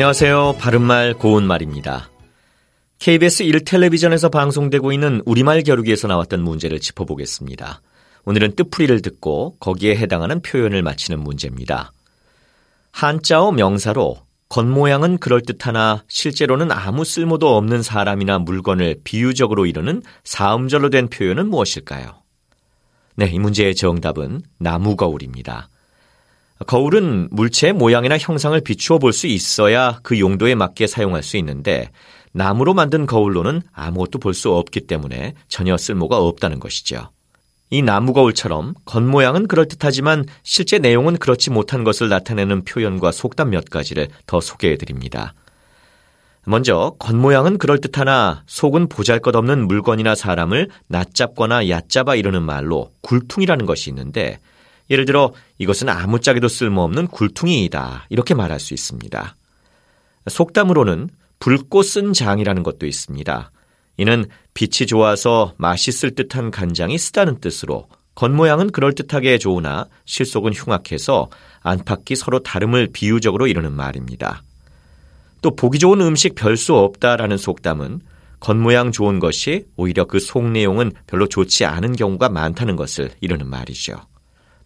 안녕하세요. 바른말 고운말입니다. KBS 1텔레비전에서 방송되고 있는 우리말 겨루기에서 나왔던 문제를 짚어보겠습니다. 오늘은 뜻풀이를 듣고 거기에 해당하는 표현을 맞히는 문제입니다. 한자어 명사로 겉모양은 그럴듯하나 실제로는 아무 쓸모도 없는 사람이나 물건을 비유적으로 이루는 사음절로 된 표현은 무엇일까요? 네, 이 문제의 정답은 나무거울입니다. 거울은 물체의 모양이나 형상을 비추어 볼 수 있어야 그 용도에 맞게 사용할 수 있는데 나무로 만든 거울로는 아무것도 볼 수 없기 때문에 전혀 쓸모가 없다는 것이죠. 이 나무 거울처럼 겉모양은 그럴듯하지만 실제 내용은 그렇지 못한 것을 나타내는 표현과 속담 몇 가지를 더 소개해 드립니다. 먼저 겉모양은 그럴듯하나 속은 보잘것없는 물건이나 사람을 낯잡거나 얕잡아 이르는 말로 굴퉁이라는 것이 있는데 예를 들어 이것은 아무짝에도 쓸모없는 굴퉁이이다 이렇게 말할 수 있습니다. 속담으로는 붉고 쓴 장이라는 것도 있습니다. 이는 빛이 좋아서 맛있을 듯한 간장이 쓰다는 뜻으로 겉모양은 그럴듯하게 좋으나 실속은 흉악해서 안팎이 서로 다름을 비유적으로 이루는 말입니다. 또 보기 좋은 음식 별 수 없다라는 속담은 겉모양 좋은 것이 오히려 그 속 내용은 별로 좋지 않은 경우가 많다는 것을 이루는 말이죠.